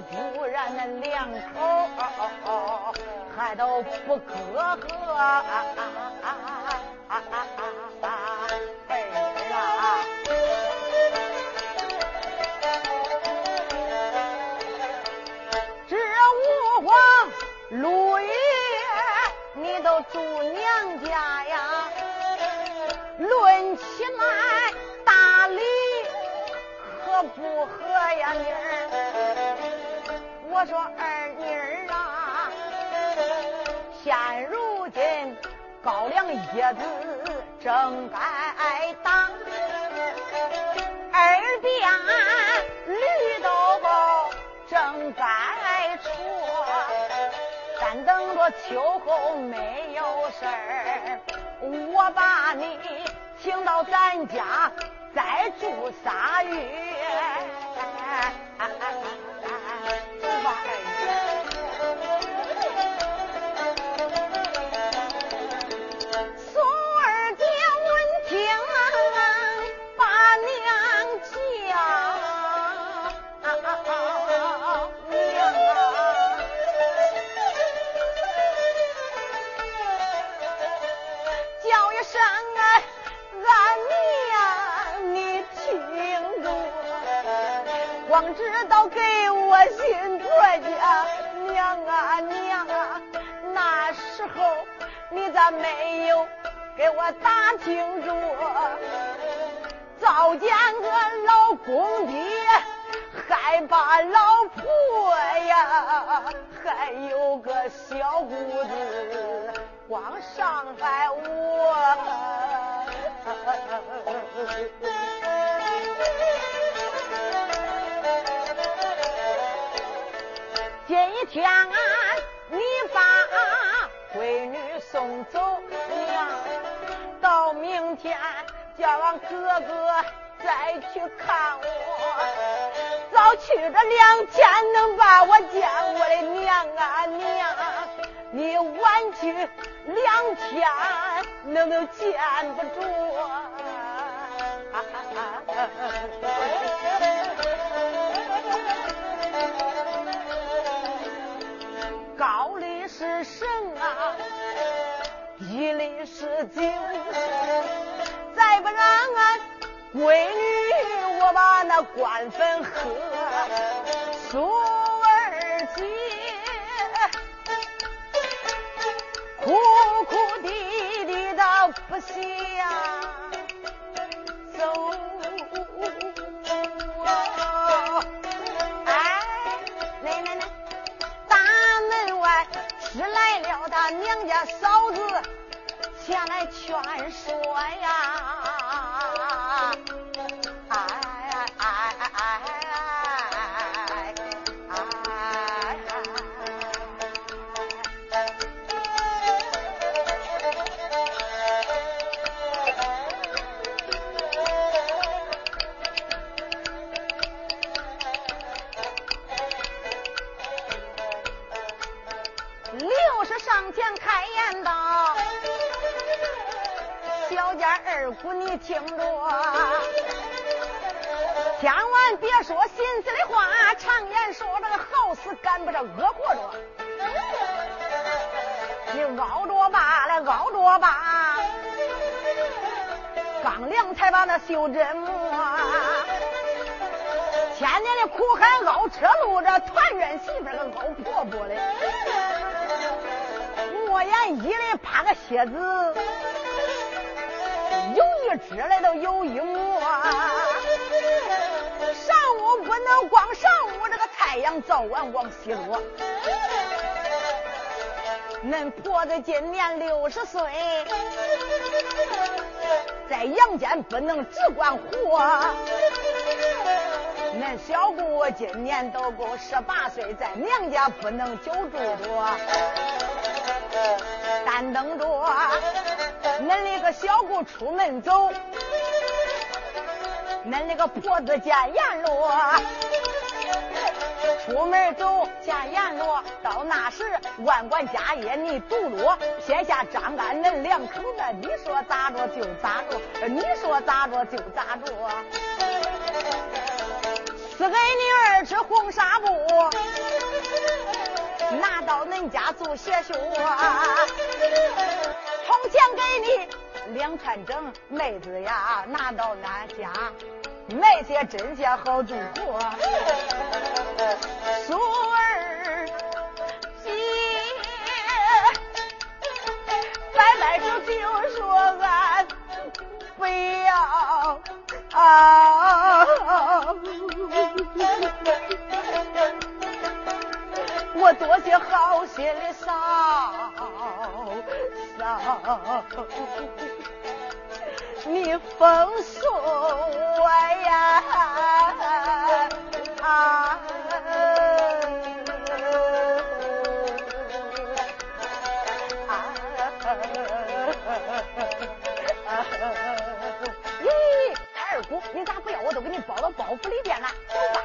不然恁两口还都不隔阂。陆爷，你都住娘家呀？论起来大礼合不合呀，妮儿。我说二妮儿啊，现如今高粱叶子正该打，二边绿豆包正该出。但等着秋后没有事儿，我把你请到咱家再住仨月。你咋没有给我打清楚？早见个老公爹，害怕老婆呀，还有个小姑子，光伤害我。今天走娘，到明天叫俺哥哥再去看我，早去这两天能把我见我的娘啊娘，你晚去两天能都见不着。高丽是神啊，一粒是金，再不让俺闺女，我把那官粉喝。苏儿姐哭哭啼啼的不行。走。哎，来来来，大门外是来了他娘家嫂子。前来劝说呀。听着，千万别说心思的话。常言说这个好事赶不上恶活着，你熬着吧，来，熬着吧。刚凉才把那袖珍磨，千年的苦海熬车路，这团圆媳妇个熬婆婆的，莫言一的怕个蝎子。有一只来都有一模，上午不能光上午，这个太阳早晚往西落。恁婆子今年六十岁，在阳间不能只管活。恁小姑今年都够十八岁，在娘家不能久住着，但等着。恁那个小姑出门走，恁那个婆子见阎罗，出门走见阎罗，到那时万贯家业你独落，撇下张干恁两口子，你说咋着就咋着，你说咋着就咋着，赐给你二尺红纱布，拿到恁家做鞋修啊。铜钱给你两串整，妹子呀，拿到俺家买些针线好做活。苏儿姐，拜拜就就说俺不要啊！我多谢好心的嫂。你奉送我呀！啊！咦，二姑，你咋不要？我都给你包到包袱里边了，走吧。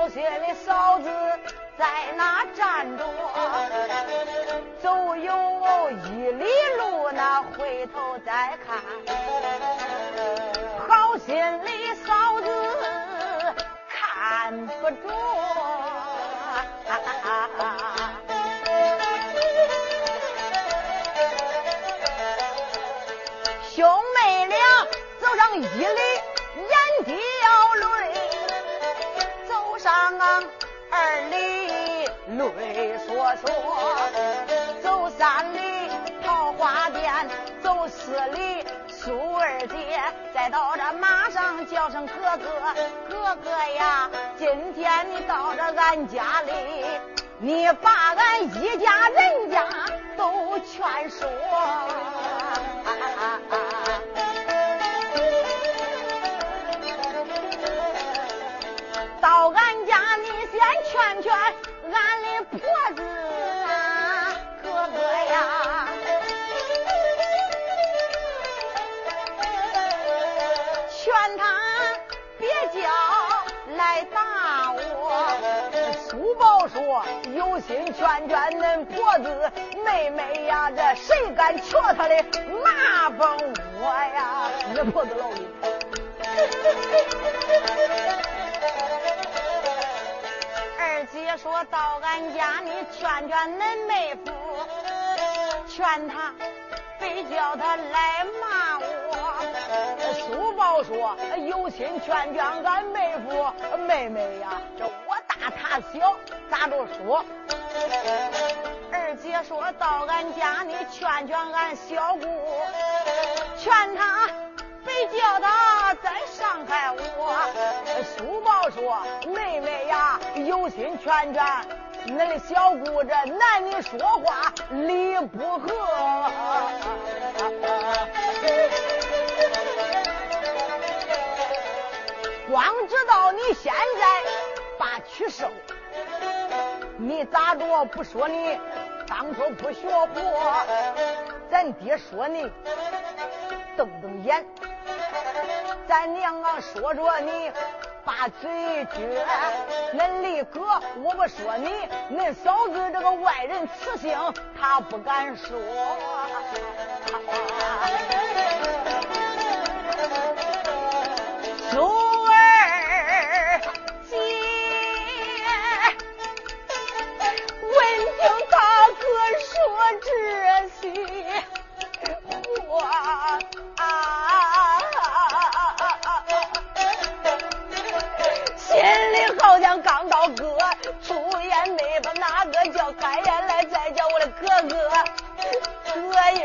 好心的嫂子在那站着，走有一里路，那回头再看。好心的嫂子看不住，兄妹俩走上一里，里，泪索索；走三里，桃花店；走四里。苏二姐再到这马上叫声哥哥，哥哥呀！今天你到这俺家里，你把俺一家人家都劝说。到俺家你先劝劝俺的婆子啊，哥哥呀！劝他别叫来打我。苏宝说：“有心劝劝恁婆子妹妹呀，这谁敢瞧他的马蜂窝呀？”恁婆子老厉二姐说到俺家，你劝劝恁妹夫，劝他别叫他来骂我。苏宝说：“有心劝劝俺妹夫妹妹呀，这我大他小，咋着说？”二姐说到俺家，你劝劝俺小姑，劝他别叫他害我。苏宝说：“妹妹呀，有心劝劝恁的小姑，这男女说话理不合。”光知道你现在把取收，你咋着不说你当初不学活？咱爹说你瞪瞪眼，咱娘啊说说你把嘴撅。恁李哥我不说你，恁嫂子这个外人雌性他不敢说。九儿姐，问听大哥说这些话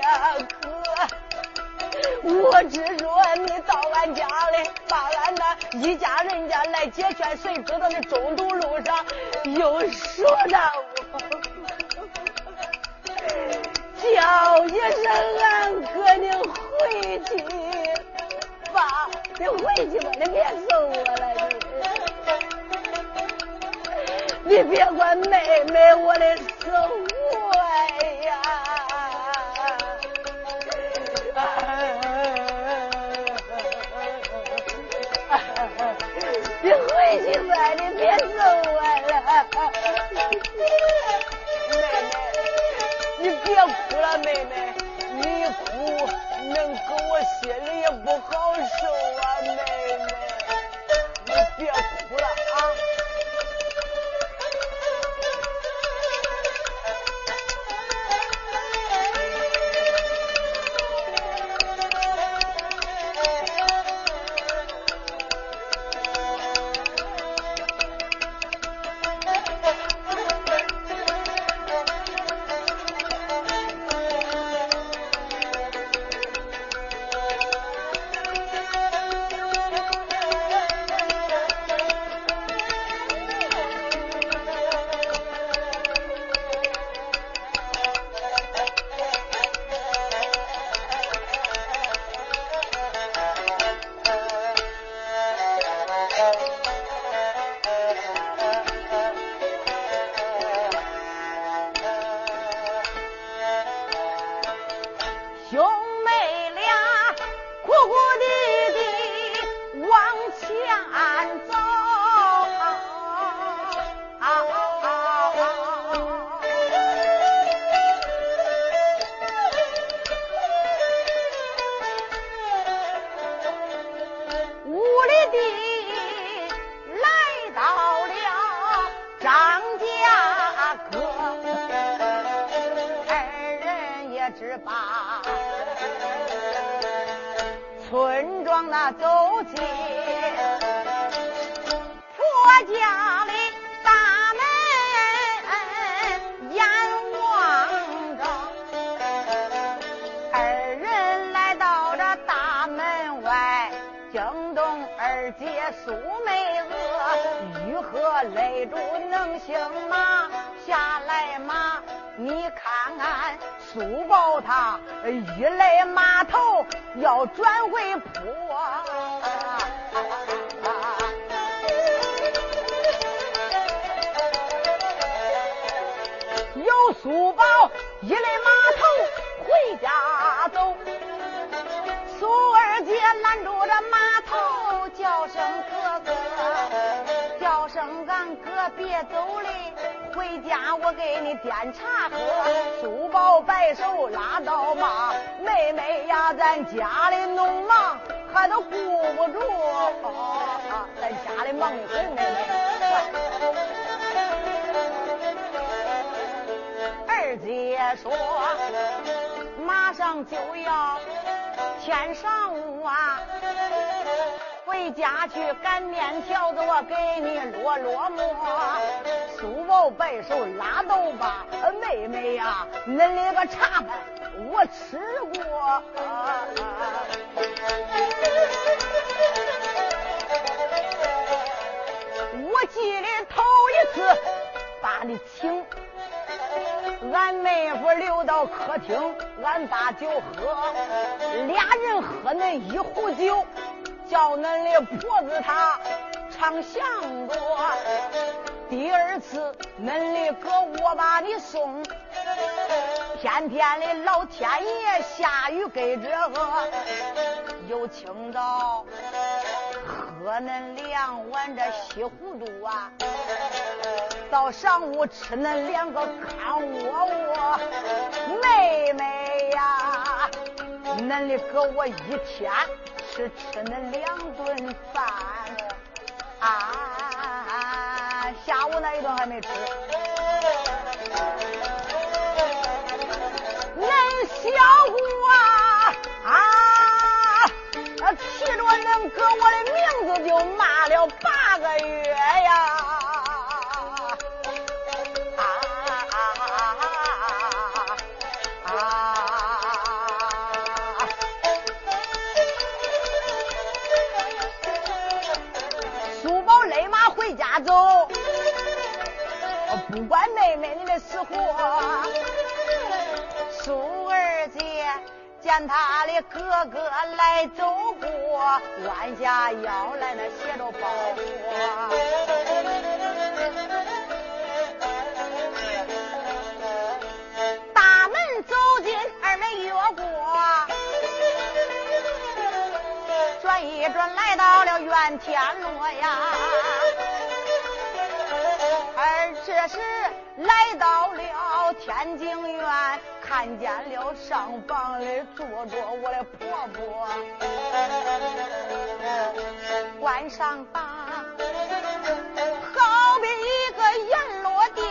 哥我只说你到俺家里，把俺那一家人家来解劝，谁知道那中途路上又说到我。叫一声，俺哥你回去吧，你回去吧，你别送我了，你，你别管妹妹我的生妹妹，你一哭能给我心里也不好受啊，妹。雄。行马？下来马？你看俺苏宝他一来码头要转回坡，有苏宝。别走嘞，回家我给你点茶喝，书包摆手拉倒吧。妹妹呀，咱家里弄忙，还都顾不住，啊咱家里忙一会妹妹。二姐说，马上就要天上午啊。回家去擀面条子，我给你落落馍。书包摆手拉倒吧，妹妹呀，恁那个茶饭我吃过。我记得头一次把你请，俺妹夫留到客厅，俺把酒喝，俩人喝那一壶酒。叫恁的婆子她唱相歌，第二次恁的哥我把你送，偏偏的老天爷下雨给这个，又清早喝恁两碗这稀糊涂啊，到上午吃恁两个糠窝窝，妹妹呀，恁的哥我一天。是吃恁两顿饭啊，下午那一顿还没吃。恁小姑啊啊，提着恁哥我的名字就骂了八个月呀。死活，苏二姐见他的哥哥来走过，弯下腰来那斜着包裹。大门走进二门越过，转一转来到了元天落呀。而这时天津院，看见了上房里坐着我的婆婆。关上房，好比一个阎罗殿，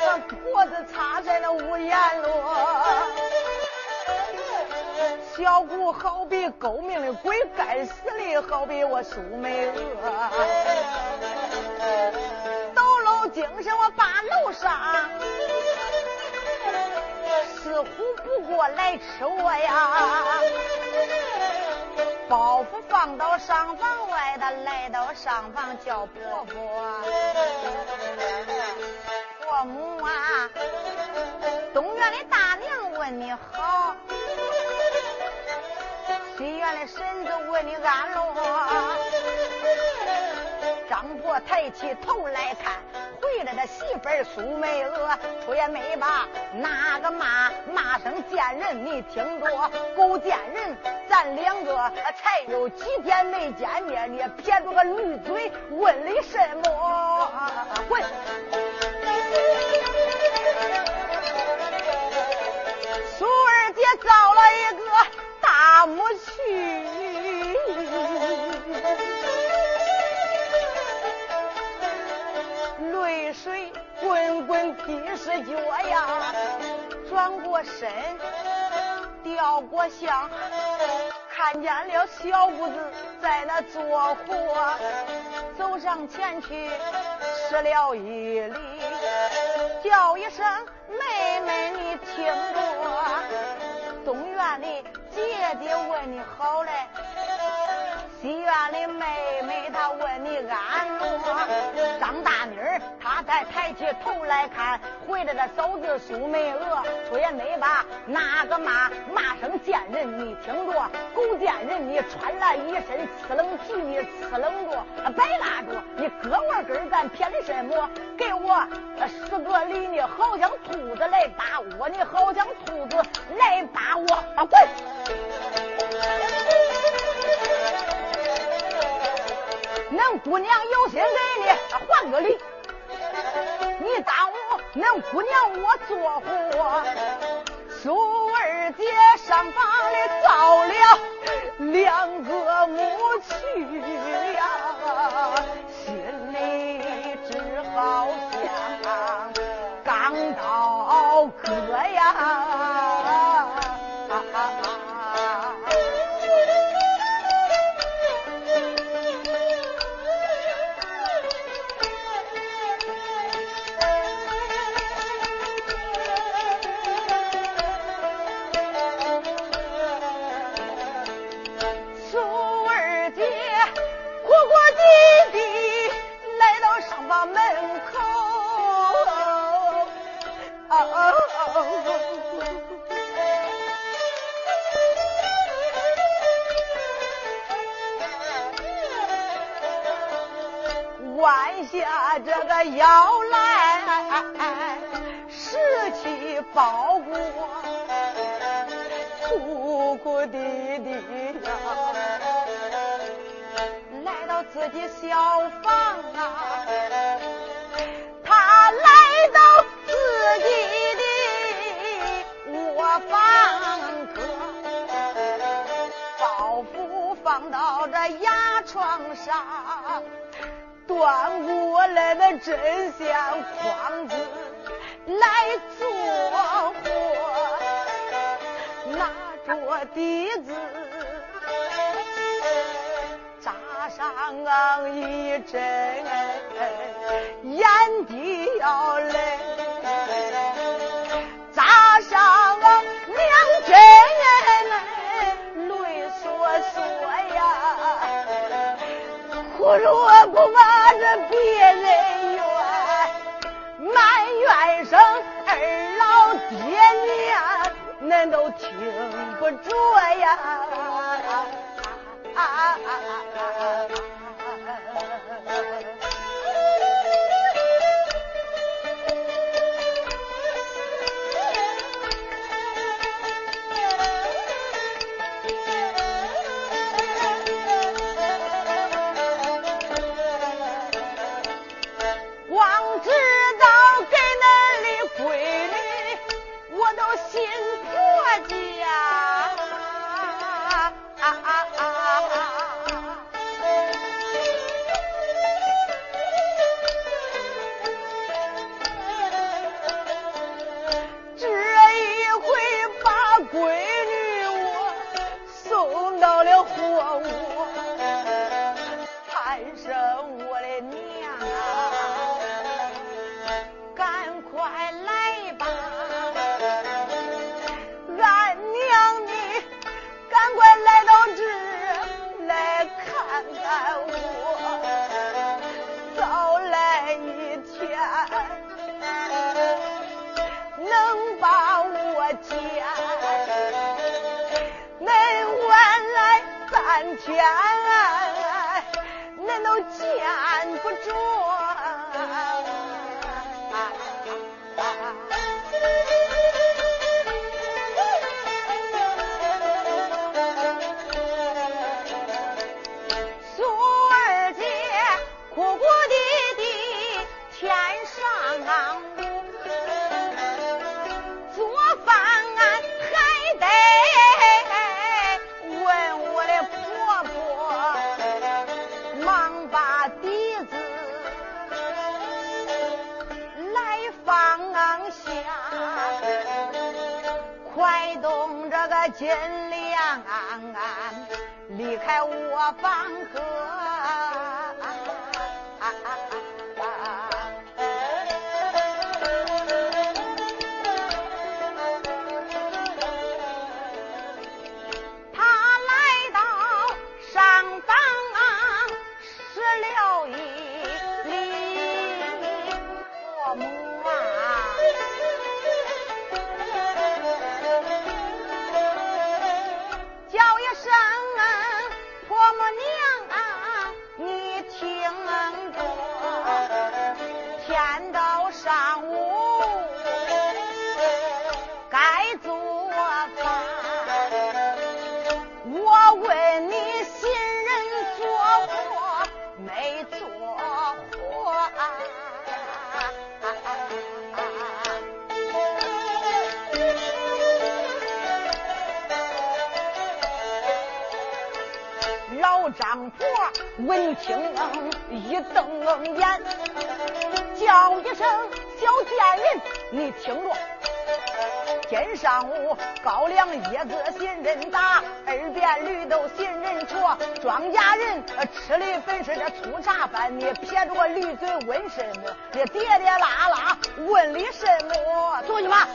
那脖子插在那屋檐落。小姑好比勾命的鬼，该死的好比我苏美娥。精神，我把楼上，似乎不过来吃我呀。包袱放到上房外的，来到上房叫婆婆。婆母啊，东院的大娘问你好。西院的婶子问你安乐，张婆抬起头来看，那个媳妇儿苏梅娥，出也没把哪个骂骂声贱人，你听着，狗贱人，咱两个才有几天没见面，你撇着个驴嘴问的什么？滚！苏二姐造了一个。大母去，水滚滚滴湿脚呀，转过身，掉过相，看见了小姑子在那做活，走上前去施了一礼，叫一声妹妹，你听着，东院里。姐姐问你好嘞，西院的妹妹她问你安，才抬起头来看，回来的嫂子苏梅娥，出也没把哪个骂骂声贱人，你听着，狗贱人，你穿了一身刺冷皮，你刺冷着，白拉着，你胳膊根干偏什么？给我十个礼，你好像兔子来打我，你好像兔子来打我，啊滚！恁姑娘有心给你还个礼，你耽误恁姑娘我做活。苏二姐上房里遭了两个母去呀，心里只好下这个腰来，拾起包裹，哭哭啼啼呀，来到自己小房啊，他来到自己的卧房客，包袱放到这牙床上。端过来的针线筐子来做活，拿着笛子扎上一针，眼底要来如果不把这别人怨，埋怨声二老爹娘，恁都听不着呀。啊啊啊啊啊啊闻听一瞪眼，叫一声小贱人，你听着。今上午高粱叶子新人打，二遍绿豆新人戳，庄稼人吃的本是这粗茶饭，你撇着个驴嘴问什么？你喋喋拉拉问的什么？出去吧。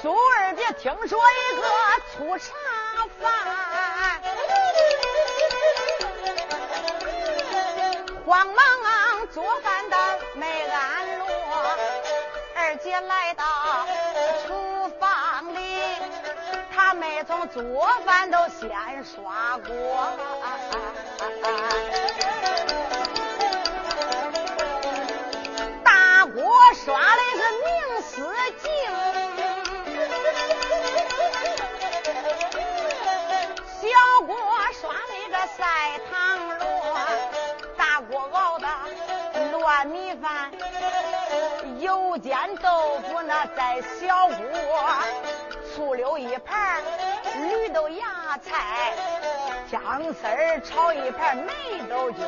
苏二姐听说一个粗茶饭，慌忙做饭的没安落。二姐来到厨房里，她没从做饭都先刷锅，在小锅，醋溜一盘绿豆芽菜，姜丝儿炒一盘梅豆角，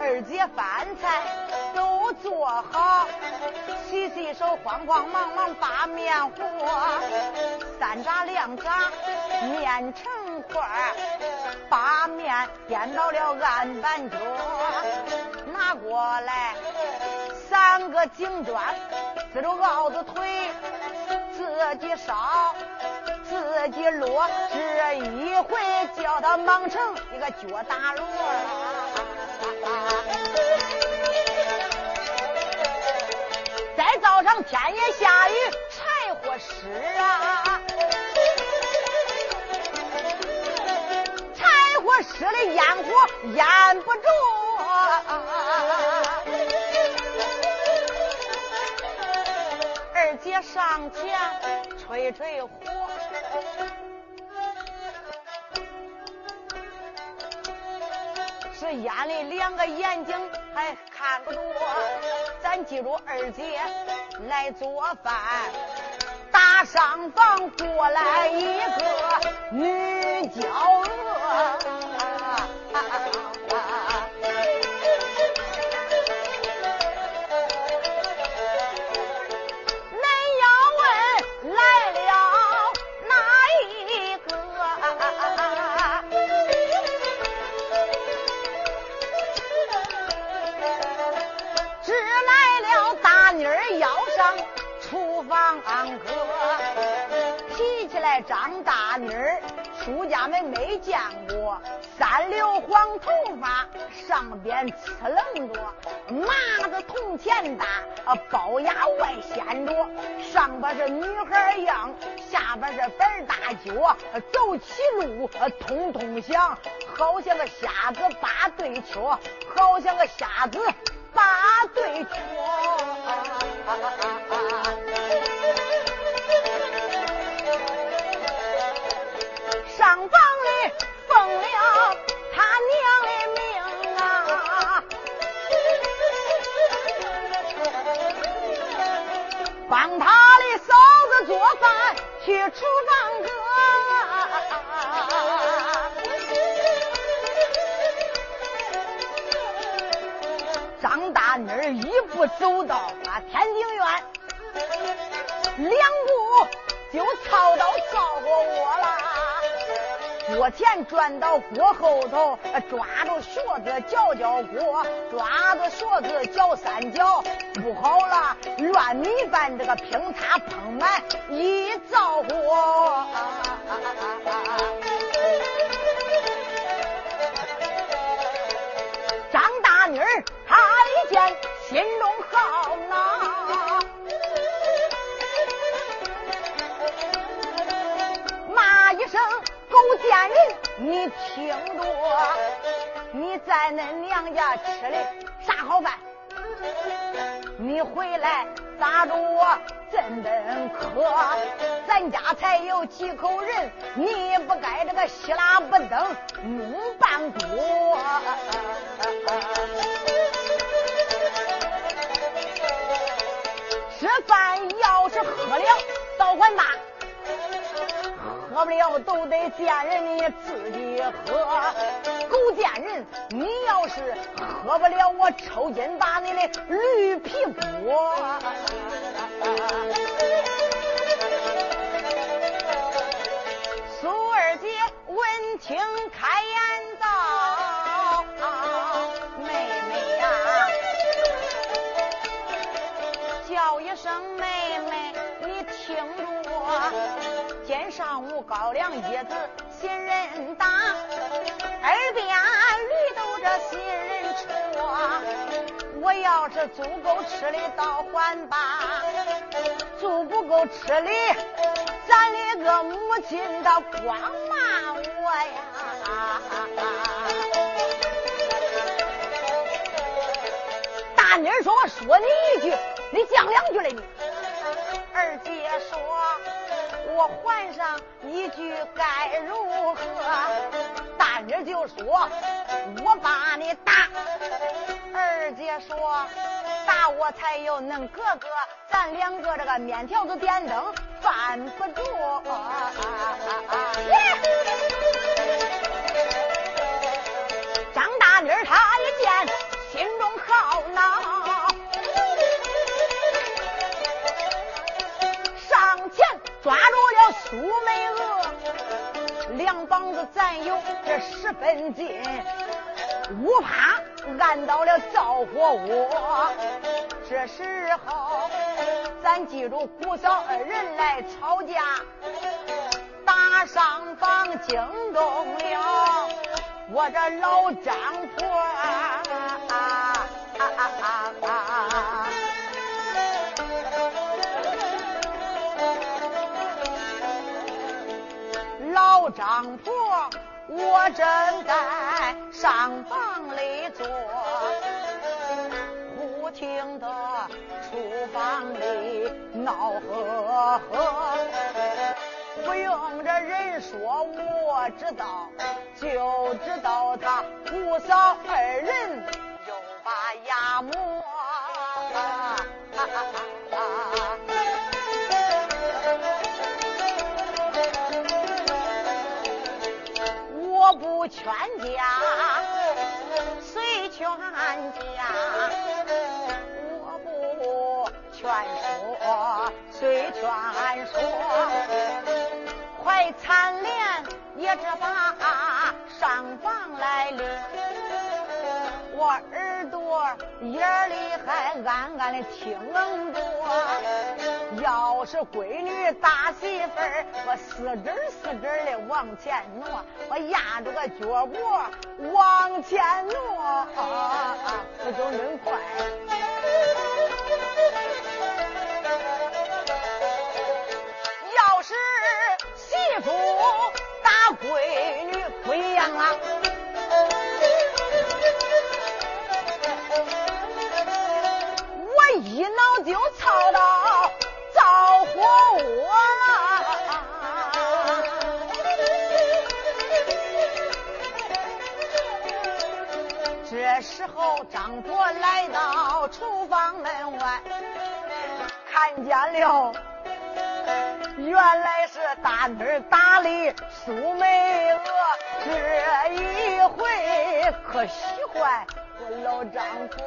二姐饭菜都做好，洗洗手，慌慌忙忙把面和，三炸两炸面成。块把面颠到了案板角，拿过来三个井砖，自着鏊子腿，自己烧，自己落，这一回叫他忙成一个脚打锣。上天也下雨，柴火湿啊，柴火湿的，烟火烟不着。二姐上前吹吹火。是眼里两个眼睛还看不着，咱记住二姐来做饭，大上房过来一个女娇娥。上边刺棱着，麻子铜钱大，龅牙外显着，上边是女孩样，下边是板大脚，走起路通通响，好像个瞎子八对桥，好像个瞎子八对桥。上房咱去厨房哥。张大妮儿一步走到啊天津院，两步就操到灶火窝了。锅前转到锅后头，抓着勺子搅搅锅，抓着勺子搅三搅，不好了，乱米饭这个平擦碰满一灶火。张大妮儿她一见，心中好恼，声。狗贱人，你听着，你在恁娘家吃的啥好饭？你回来砸着我真本可？咱家才有几口人，你不该这个稀拉不登弄半锅。吃饭要是喝了，倒还大。喝不了都得见人，你自己喝。狗见人，你要是喝不了，我抽筋把你的驴皮剥。苏二姐闻听开言上午高粱叶子新人打，二边驴都这新人出。我要是足够吃的倒还罢，足不够吃的，咱的个母亲的光骂我呀！大妮说：“我说你一句，你讲两句了你。”二姐说。我还上一句该如何？大妮就说：“我把你打。”二姐说：“打我才有恁哥哥，咱两个这个面条子点灯犯不着。”张大妮她一见，心中好恼。苏美娥，两膀子咱有这十分近，不怕按到了灶火窝。这时候，咱记住姑嫂二人来吵架，打上房惊动了我这老张婆。啊啊啊啊张婆，我正在上房里坐，忽听得厨房里闹呵呵。不用这人说，我知道，就知道他姑嫂二人我耳朵眼里还暗暗的听着，要是闺女打媳妇，我四指四指的往前挪，我压着个脚脖往前挪，不就恁快？要是媳妇打闺女不一样啊！时候张婆来到厨房门外，看见了，原来是大女打的苏梅娥，这一回可喜欢我。老张婆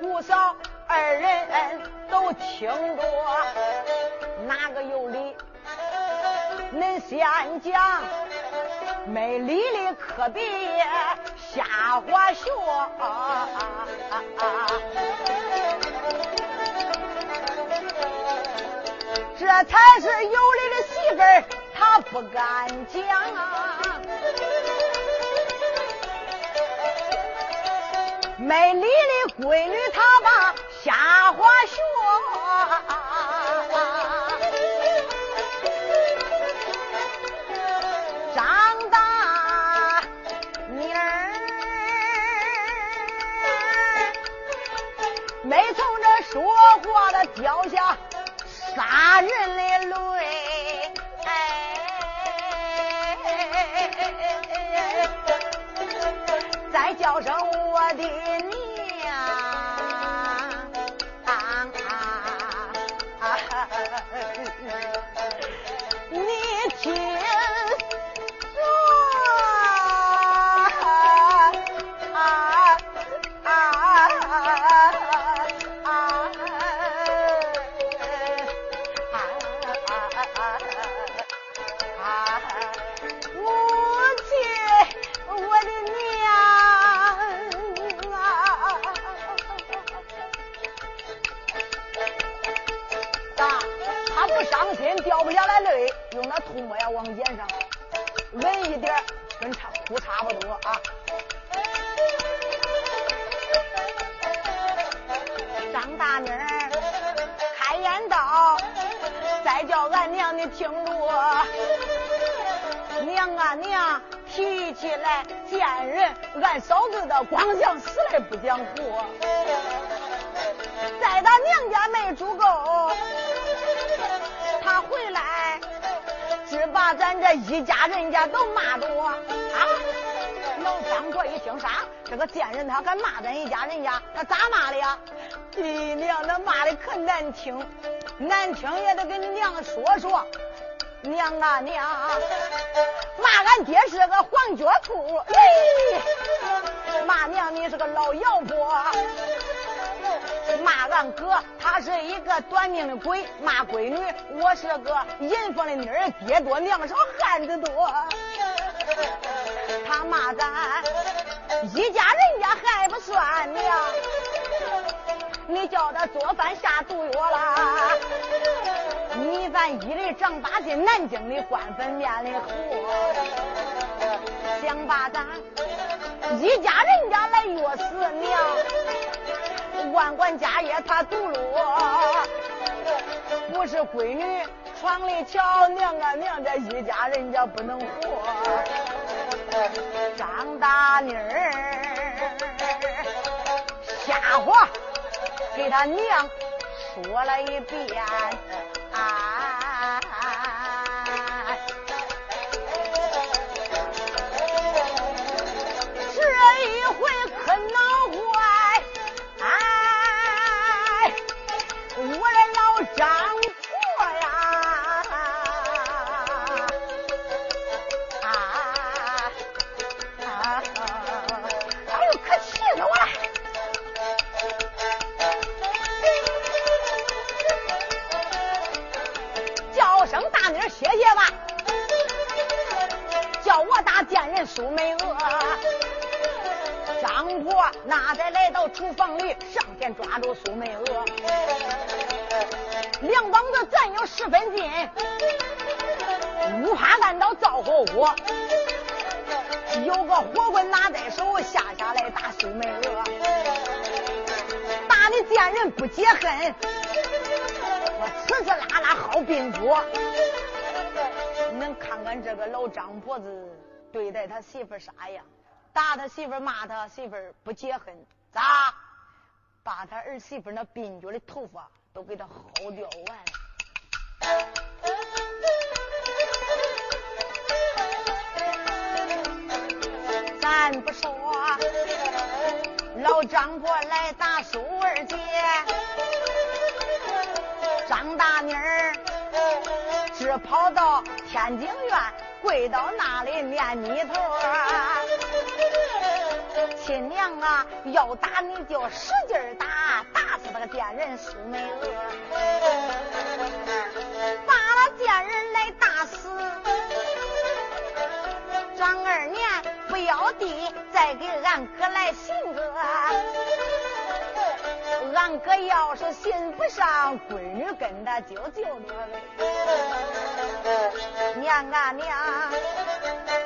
姑嫂二人都听着，哪个有理？恁先讲，没理的可别。瞎话学，这才是有理的媳妇儿，她不敢讲啊。没理的闺女，她把瞎话学。没从这说话的脚下嫂子的光想死来不讲活。在他娘家没住够，他回来只把咱这一家人家都骂着我啊！老张婆一听啥？这个贱人他敢骂咱一家人家？他咋骂的呀？你娘，他骂的可难听。难听也得跟你娘说说，娘啊娘，骂俺爹是个黄脚兔，骂娘你是个老妖婆，骂俺哥他是一个短命的鬼，骂闺女我是个淫妇的妮儿，爹多娘少汉子多，他骂咱一家人家还不算呢。你叫他做饭下毒药啦！米饭一粒涨八斤，南京的官粉面的糊。想把咱一家人家来约死娘，万贯家业他独落，不是闺女床里瞧，娘啊娘，这一家人家不能活。张大妮儿瞎话给他娘说了一遍。那才来到厨房里，上前抓住苏美娥，两膀子咱有十分近，不怕按到灶火窝，有个火棍拿在手，下下来打苏美娥，打的见人不解恨，我呲呲啦啦好病作，恁看看这个老张婆子。对待他媳妇啥样？打他媳妇，骂他媳妇不解恨，咋？把他儿媳妇那鬓角的头发都给他薅掉完了。咱不说，老张婆来打苏二姐，张大妮儿只跑到天津院。跪到那里念弥陀！亲娘啊，要打你就使劲打，打死那个贱人苏美娥，把那贱人来打死。张二年不要地，再给俺哥来寻个。俺哥要是信不上闺女，跟他就就得了。娘啊娘，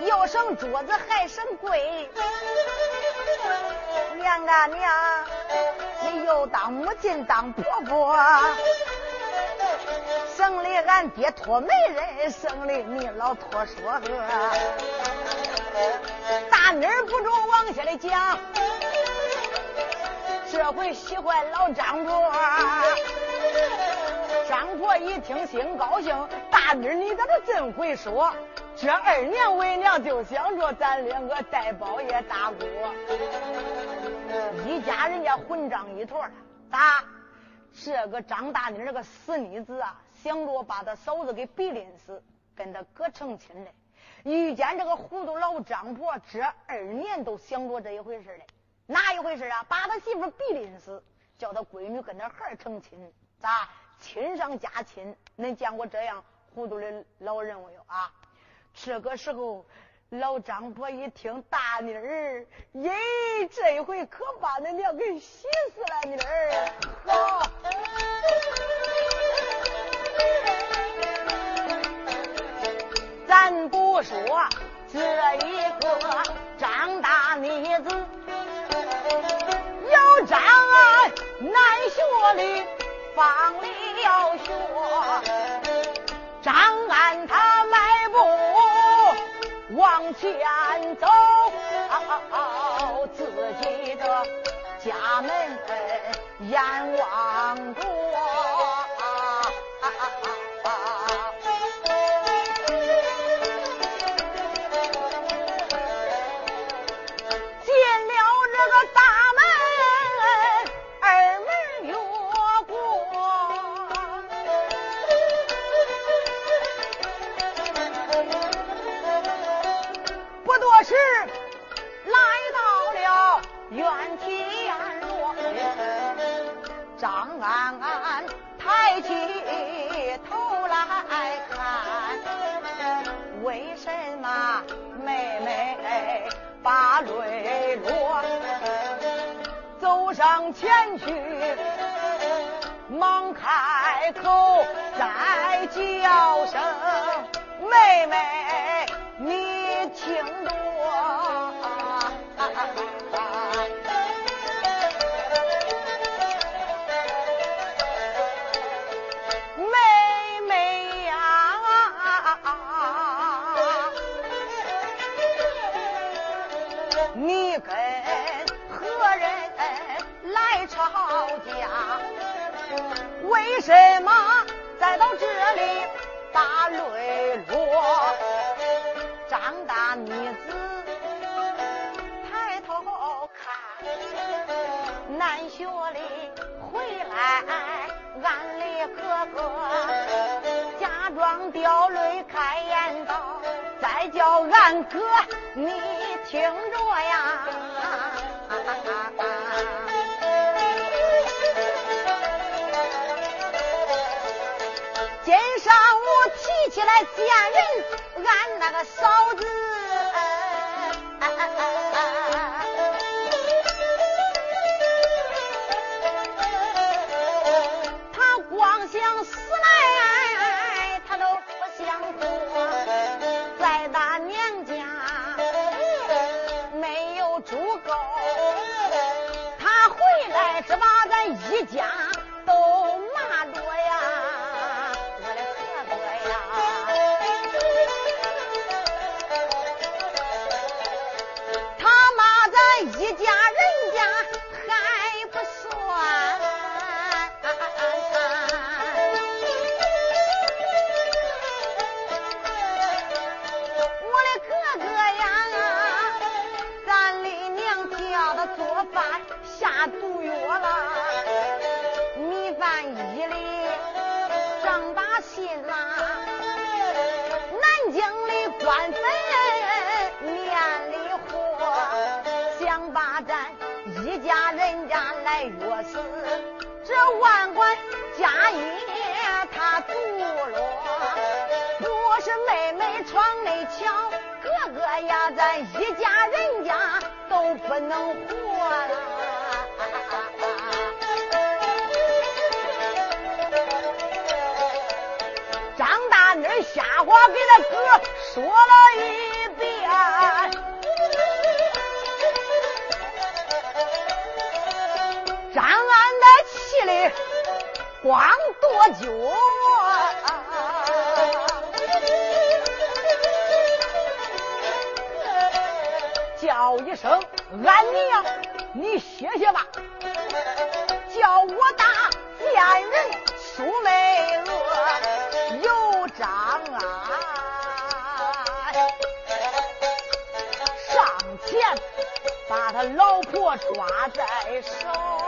又省桌子还省柜。娘啊娘，你又当母亲当婆婆，省里俺爹托媒人，省里你老托说和。大妮儿不中往下来讲。这回喜欢老张婆，张婆一听心高兴，大妮你咋都真会说？这二年为娘就想着咱两个带包爷大姑，一家人家混账一坨了。咋？这个张大妮这个死妮子啊，想着把他嫂子给逼临死，跟他哥成亲嘞。遇见这个糊涂老张婆，这二年都想着这一回事嘞。哪一回事啊？把他媳妇逼临死，叫他闺女跟他孩成亲，咋亲上加亲？恁见过这样糊涂的老人没有啊？这个时候，老张婆一听大妮儿，咦，这一回可把恁娘给喜死了，妮儿，好，咱不说这一个张大妮子。张安难学里放了学，张安他迈步往前走，自己的家门眼望着。为什么妹妹把泪落走上前去忙开口再叫声妹妹你听懂把泪落？张大女子抬头看，南学里回来，俺的哥哥假装掉泪开言道：“再叫俺哥你听着呀。”今上起来见人，俺那个嫂子，她光想死来，他都不想活，在大娘家没有住够，他回来只把咱一家是妹妹闯内巧，哥哥呀，咱一家人家都不能活了。张大妮瞎话给他哥说了一遍，张安的气里光跺脚俺娘，你歇歇吧。叫我打贱人苏美娥有张安，上前把他老婆抓在手。